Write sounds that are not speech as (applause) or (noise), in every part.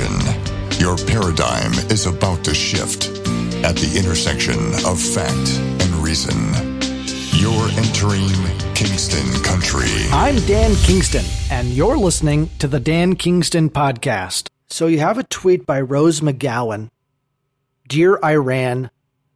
Attention. Your paradigm is about to shift at the intersection of fact and reason. You're entering Kingston Country. I'm Dan Kingston, and you're listening to the Dan Kingston Podcast. So, you have a tweet by Rose McGowan Dear Iran,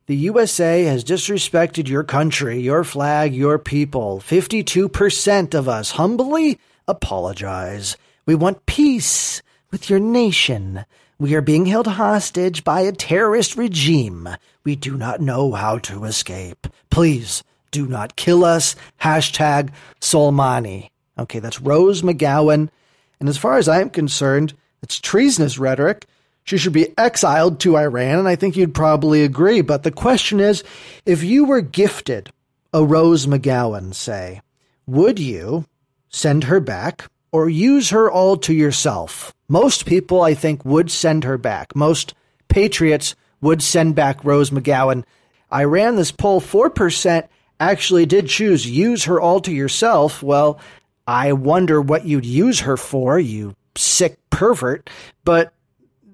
the USA has disrespected your country, your flag, your people. 52% of us humbly apologize. We want peace with your nation. We are being held hostage by a terrorist regime. We do not know how to escape. Please do not kill us. Hashtag Soleimani. Okay, that's Rose McGowan. And as far as I'm concerned, it's treasonous rhetoric. She should be exiled to Iran, and I think you'd probably agree. But the question is if you were gifted a Rose McGowan, say, would you send her back or use her all to yourself? Most people, I think, would send her back. Most patriots would send back Rose McGowan. I ran this poll 4% actually did choose use her all to yourself. Well, I wonder what you'd use her for, you sick pervert. But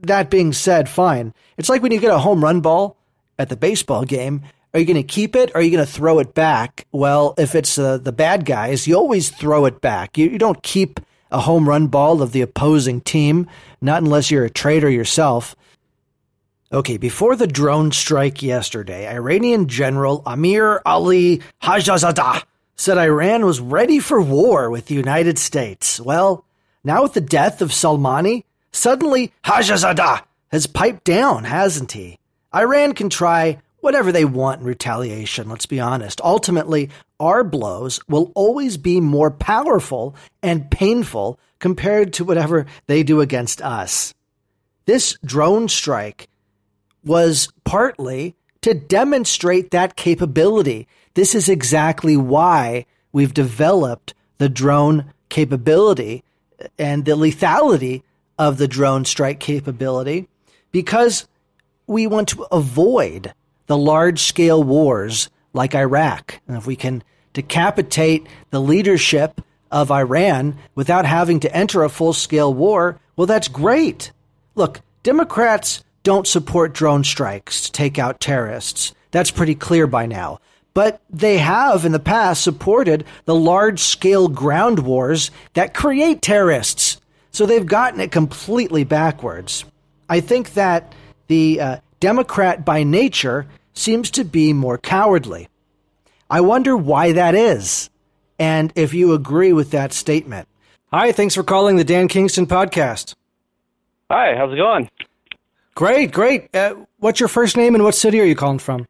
that being said, fine. It's like when you get a home run ball at the baseball game. Are you going to keep it or are you going to throw it back? Well, if it's uh, the bad guys, you always throw it back. You, you don't keep a home run ball of the opposing team, not unless you're a traitor yourself. Okay, before the drone strike yesterday, Iranian General Amir Ali Hajizadeh said Iran was ready for war with the United States. Well, now with the death of Soleimani, Suddenly, Hajizadeh has piped down, hasn't he? Iran can try whatever they want in retaliation, let's be honest. Ultimately, our blows will always be more powerful and painful compared to whatever they do against us. This drone strike was partly to demonstrate that capability. This is exactly why we've developed the drone capability and the lethality of the drone strike capability because we want to avoid the large scale wars like Iraq. And if we can decapitate the leadership of Iran without having to enter a full scale war, well, that's great. Look, Democrats don't support drone strikes to take out terrorists. That's pretty clear by now. But they have in the past supported the large scale ground wars that create terrorists. So they've gotten it completely backwards. I think that the uh, Democrat by nature seems to be more cowardly. I wonder why that is, and if you agree with that statement. Hi, thanks for calling the Dan Kingston podcast. Hi, how's it going? Great, great. Uh, what's your first name and what city are you calling from?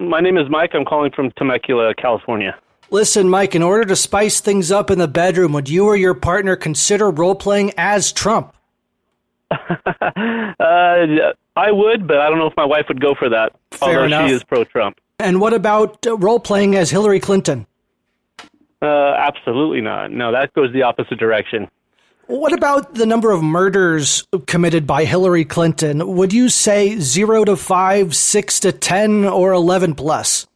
My name is Mike. I'm calling from Temecula, California. Listen, Mike, in order to spice things up in the bedroom, would you or your partner consider role playing as Trump? (laughs) uh, I would, but I don't know if my wife would go for that. Fair although enough. she is pro Trump. And what about uh, role playing as Hillary Clinton? Uh, absolutely not. No, that goes the opposite direction. What about the number of murders committed by Hillary Clinton? Would you say zero to five, six to ten, or eleven plus?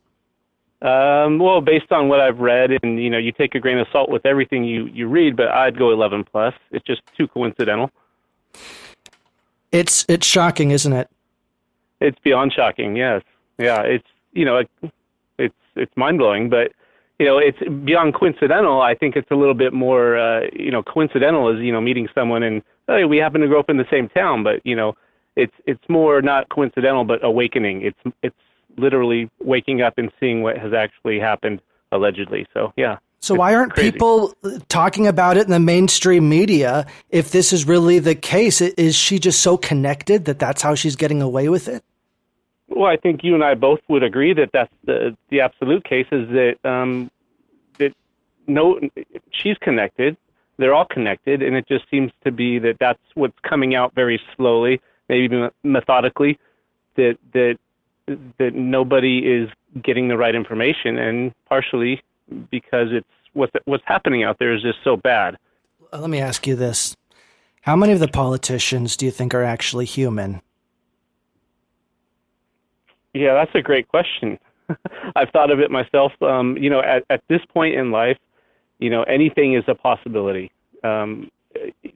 Um, well, based on what I've read, and you know, you take a grain of salt with everything you you read, but I'd go 11 plus. It's just too coincidental. It's it's shocking, isn't it? It's beyond shocking. Yes, yeah. It's you know, it, it's it's mind blowing, but you know, it's beyond coincidental. I think it's a little bit more, uh, you know, coincidental is you know meeting someone and hey, we happen to grow up in the same town, but you know, it's it's more not coincidental, but awakening. It's it's literally waking up and seeing what has actually happened allegedly. So yeah. So why aren't crazy. people talking about it in the mainstream media? If this is really the case, is she just so connected that that's how she's getting away with it? Well, I think you and I both would agree that that's the the absolute case is that um, that no, she's connected. They're all connected, and it just seems to be that that's what's coming out very slowly, maybe methodically. That that that nobody is getting the right information, and partially because it's what's what's happening out there is just so bad. Let me ask you this: How many of the politicians do you think are actually human? Yeah, that's a great question. (laughs) I've thought of it myself. Um, you know, at, at this point in life, you know, anything is a possibility. Um,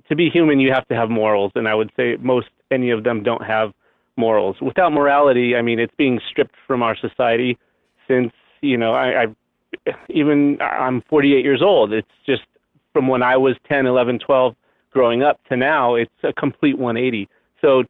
to be human, you have to have morals, and I would say most any of them don't have morals. Without morality, I mean, it's being stripped from our society since you know I, I even I'm 48 years old. It's just from when I was 10, 11, 12 growing up to now, it's a complete 180. So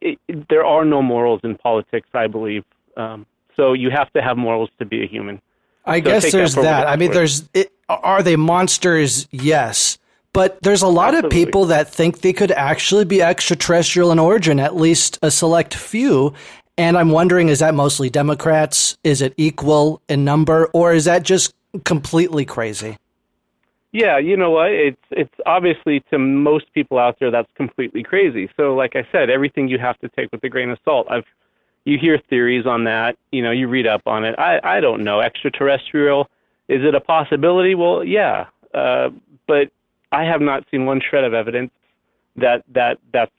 it, it, there are no morals in politics, I believe. Um, so you have to have morals to be a human. I So guess there's that that. I mean, there's it, are they monsters? Yes, but there's a lot of people that think they could actually be extraterrestrial in origin. At least a select few. And I'm wondering, is that mostly Democrats? Is it equal in number, or is that just completely crazy? Yeah, you know what? It's it's obviously to most people out there that's completely crazy. So like I said, everything you have to take with a grain of salt. I've you hear theories on that, you know, you read up on it. I I don't know. Extraterrestrial is it a possibility? Well, yeah. Uh, but I have not seen one shred of evidence that that that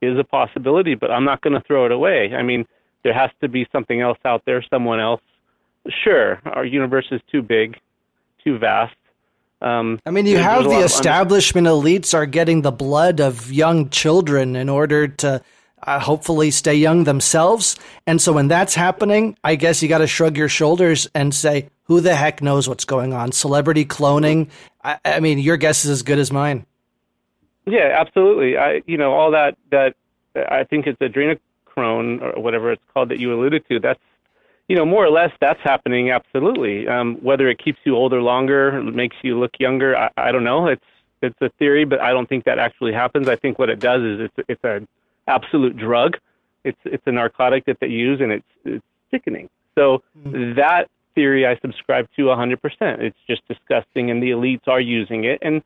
is a possibility, but I'm not going to throw it away. I mean, there has to be something else out there, someone else. Sure, our universe is too big, too vast. Um, I mean, you have the establishment elites are getting the blood of young children in order to uh, hopefully stay young themselves. And so when that's happening, I guess you got to shrug your shoulders and say, who the heck knows what's going on? Celebrity cloning. I, I mean, your guess is as good as mine. Yeah, absolutely. I, you know, all that that I think it's or whatever it's called that you alluded to. That's, you know, more or less that's happening. Absolutely. Um, whether it keeps you older longer, makes you look younger, I, I don't know. It's it's a theory, but I don't think that actually happens. I think what it does is it's it's an absolute drug. It's it's a narcotic that they use, and it's it's sickening. So that theory I subscribe to 100%. It's just disgusting, and the elites are using it. And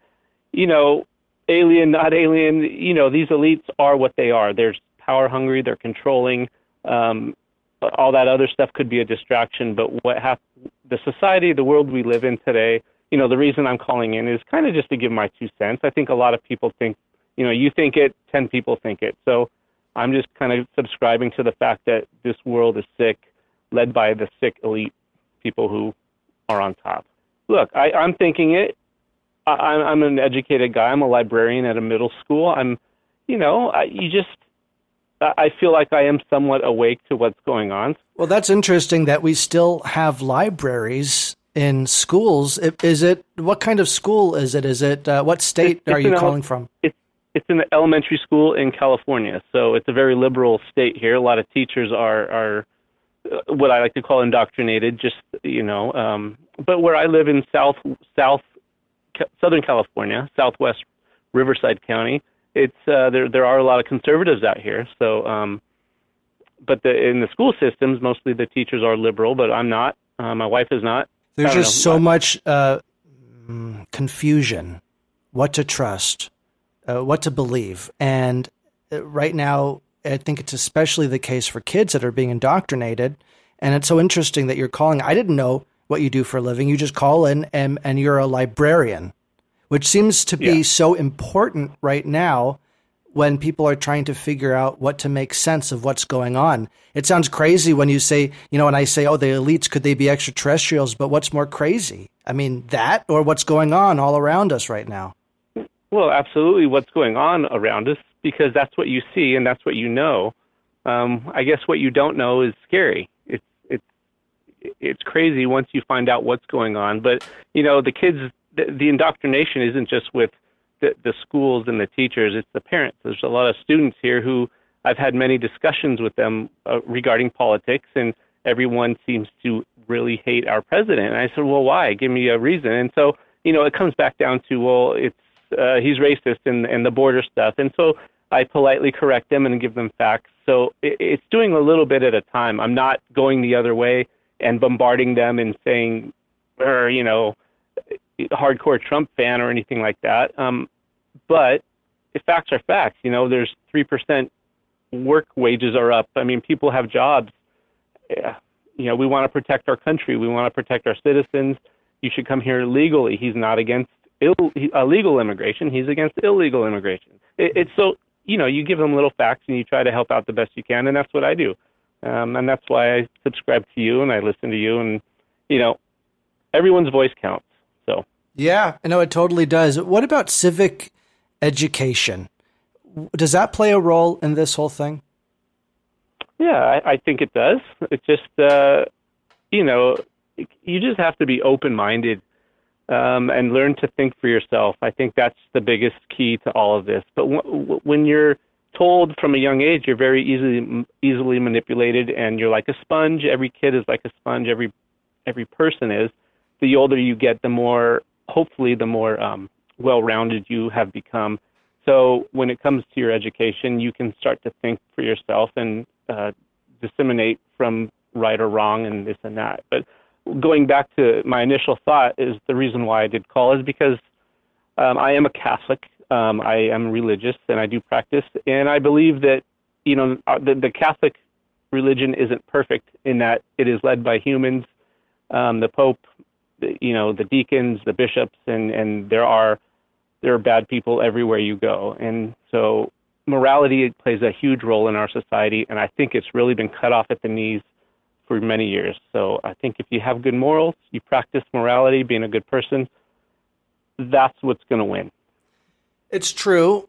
you know, alien, not alien, you know, these elites are what they are. They're power hungry, they're controlling. Um, all that other stuff could be a distraction, but what hap- the society, the world we live in today, you know, the reason I'm calling in is kind of just to give my two cents. I think a lot of people think, you know, you think it, 10 people think it. So I'm just kind of subscribing to the fact that this world is sick, led by the sick elite people who are on top. Look, I, I'm thinking it. I, I'm an educated guy. I'm a librarian at a middle school. I'm, you know, I, you just, I feel like I am somewhat awake to what's going on. Well, that's interesting that we still have libraries in schools. Is it what kind of school is it? Is it uh, what state It's- are you calling from? It's it's an elementary school in California, so it's a very liberal state here. A lot of teachers are are uh, what I like to call indoctrinated. Just you know, um, but where I live in South South Southern California, Southwest Riverside County, it's uh, there there are a lot of conservatives out here. So, um, but the in the school systems, mostly the teachers are liberal, but I'm not. Uh, my wife is not. There's just know. so much uh, confusion. What to trust, uh, what to believe, and uh, right now, I think it's especially the case for kids that are being indoctrinated. And it's so interesting that you're calling. I didn't know what you do for a living. You just call in, and and you're a librarian, which seems to be Yeah. so important right now when people are trying to figure out what to make sense of what's going on. It sounds crazy when you say, you know, when I say, oh, the elites, could they be extraterrestrials? But what's more crazy? I mean, that or what's going on all around us right now? Well, absolutely. What's going on around us because that's what you see and that's what you know. Um, I guess what you don't know is scary. It's it's it's crazy once you find out what's going on. But you know, the kids, the, indoctrination isn't just with the, the schools and the teachers; it's the parents. There's a lot of students here who I've had many discussions with them uh, regarding politics, and everyone seems to really hate our president. And I said, well, why? Give me a reason. And so, you know, it comes back down to, well, it's uh, he's racist and and the border stuff. And so I politely correct them and give them facts. So it, it's doing a little bit at a time. I'm not going the other way and bombarding them and saying, or you know, hardcore Trump fan or anything like that. Um, but facts are facts, you know, there's three percent work wages are up. I mean, people have jobs. Yeah. You know, we want to protect our country. We want to protect our citizens. You should come here legally. He's not against Ill, uh, legal immigration. He's against illegal immigration. It, it's so you know you give them little facts and you try to help out the best you can, and that's what I do. Um, and that's why I subscribe to you and I listen to you, and you know, everyone's voice counts. So Yeah, I know it totally does. What about civic education. Does that play a role in this whole thing? Yeah, I, I think it does. It's just, uh, you know, you just have to be open minded um, and learn to think for yourself. I think that's the biggest key to all of this. But w- when you're told from a young age, you're very easily easily manipulated, and you're like a sponge. Every kid is like a sponge. Every every person is. The older you get, the more hopefully the more um, well-rounded you have become. So when it comes to your education, you can start to think for yourself and uh, disseminate from right or wrong and this and that. But going back to my initial thought is the reason why I did call is because um, I am a Catholic. Um, I am religious and I do practice, and I believe that you know uh, the, the Catholic religion isn't perfect in that it is led by humans. Um, the Pope, you know, the deacons, the bishops, and and there are there are bad people everywhere you go, and so morality plays a huge role in our society, and I think it's really been cut off at the knees for many years. So I think if you have good morals, you practice morality, being a good person, that's what's going to win. It's true.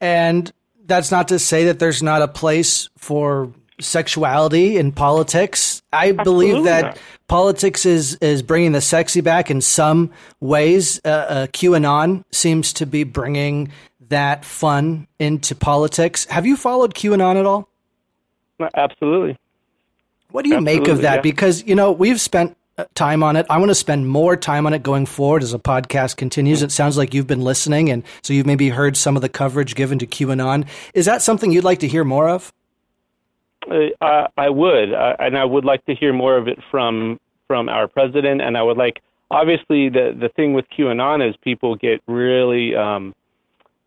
And that's not to say that there's not a place for sexuality in politics. I Absolutely believe that not. politics is, is bringing the sexy back in some ways. Uh, uh, QAnon seems to be bringing that fun into politics. Have you followed QAnon at all? Absolutely. What do you Absolutely, make of that? Yeah. Because, you know, we've spent uh, time on it. I want to spend more time on it going forward as the podcast continues. It sounds like you've been listening, and so you've maybe heard some of the coverage given to QAnon. Is that something you'd like to hear more of? Uh, I would, uh, and I would like to hear more of it from from our president. And I would like, obviously, the the thing with QAnon is people get really um,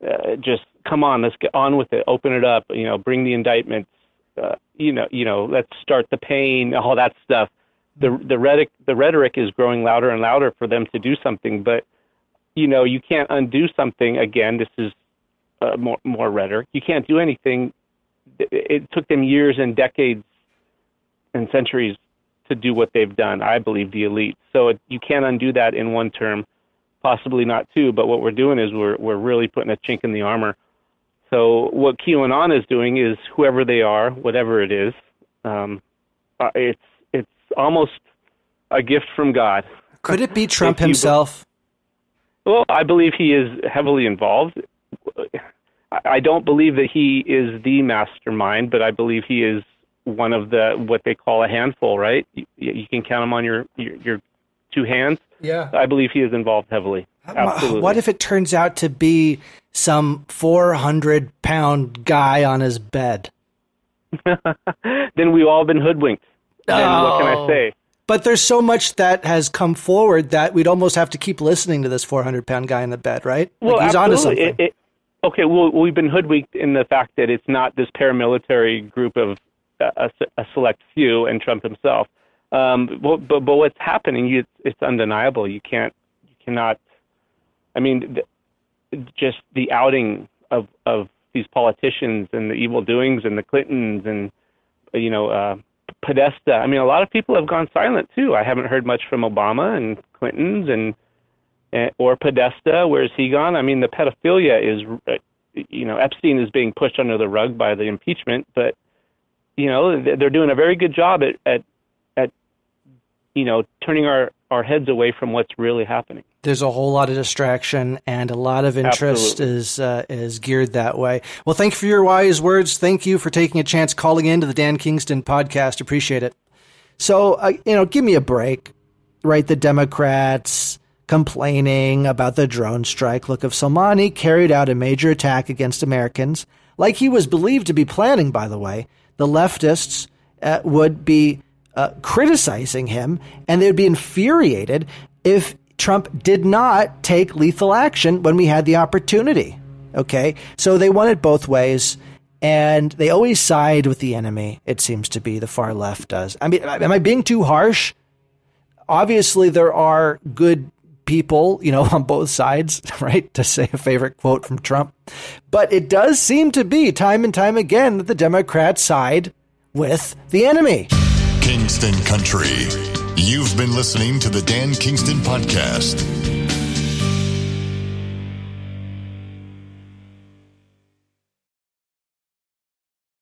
uh, just come on, let's get on with it, open it up, you know, bring the indictments, uh, you know, you know, let's start the pain, all that stuff. The the rhetoric the rhetoric is growing louder and louder for them to do something, but you know, you can't undo something. Again, this is uh, more more rhetoric. You can't do anything. It, took them years and decades and centuries to do what they've done. I believe the elite. So it, you can't undo that in one term, possibly not two. But what we're doing is we're we're really putting a chink in the armor so what QAnon is doing is whoever they are, whatever it is, um, uh, it's it's almost a gift from God. Could it be (laughs) Trump himself? well, I believe he is heavily involved. I don't believe that he is the mastermind, but I believe he is one of the what they call a handful. Right? You, you can count them on your, your your two hands. Yeah. I believe he is involved heavily. Absolutely. What if it turns out to be some 400 pound guy on his bed? (laughs) then we've all been hoodwinked. Oh. And what can I oh. say? But there's so much that has come forward that we'd almost have to keep listening to this 400 pound guy in the bed, right? Well, like he's absolutely. It, it, okay, well, we've been hoodwinked in the fact that it's not this paramilitary group of uh, a, a select few and Trump himself. Um, but, but, but what's happening, you, it's undeniable. You can't, you cannot I mean, the, just the outing of of these politicians and the evil doings and the Clintons and you know uh, Podesta. I mean, a lot of people have gone silent too. I haven't heard much from Obama and Clintons and, and or Podesta. Where's he gone? I mean, the pedophilia is, uh, you know, Epstein is being pushed under the rug by the impeachment, but you know they're doing a very good job at at at you know turning our our heads away from what's really happening. There's a whole lot of distraction and a lot of interest Absolutely. is uh, is geared that way. Well, thank you for your wise words. Thank you for taking a chance calling in to the Dan Kingston podcast. Appreciate it. So, uh, you know, give me a break, right? The Democrats complaining about the drone strike. Look, if Soleimani carried out a major attack against Americans, like he was believed to be planning, by the way, the leftists uh, would be uh, criticizing him, and they'd be infuriated if Trump did not take lethal action when we had the opportunity. Okay, so they want it both ways, and they always side with the enemy. It seems to be the far left does. I mean, am I being too harsh? Obviously, there are good people, you know, (laughs) on both sides, (laughs) right? To say a favorite quote from Trump. But it does seem to be time and time again that the Democrats side with the enemy. Kingston Country. You've been listening to the Dan Kingston Podcast.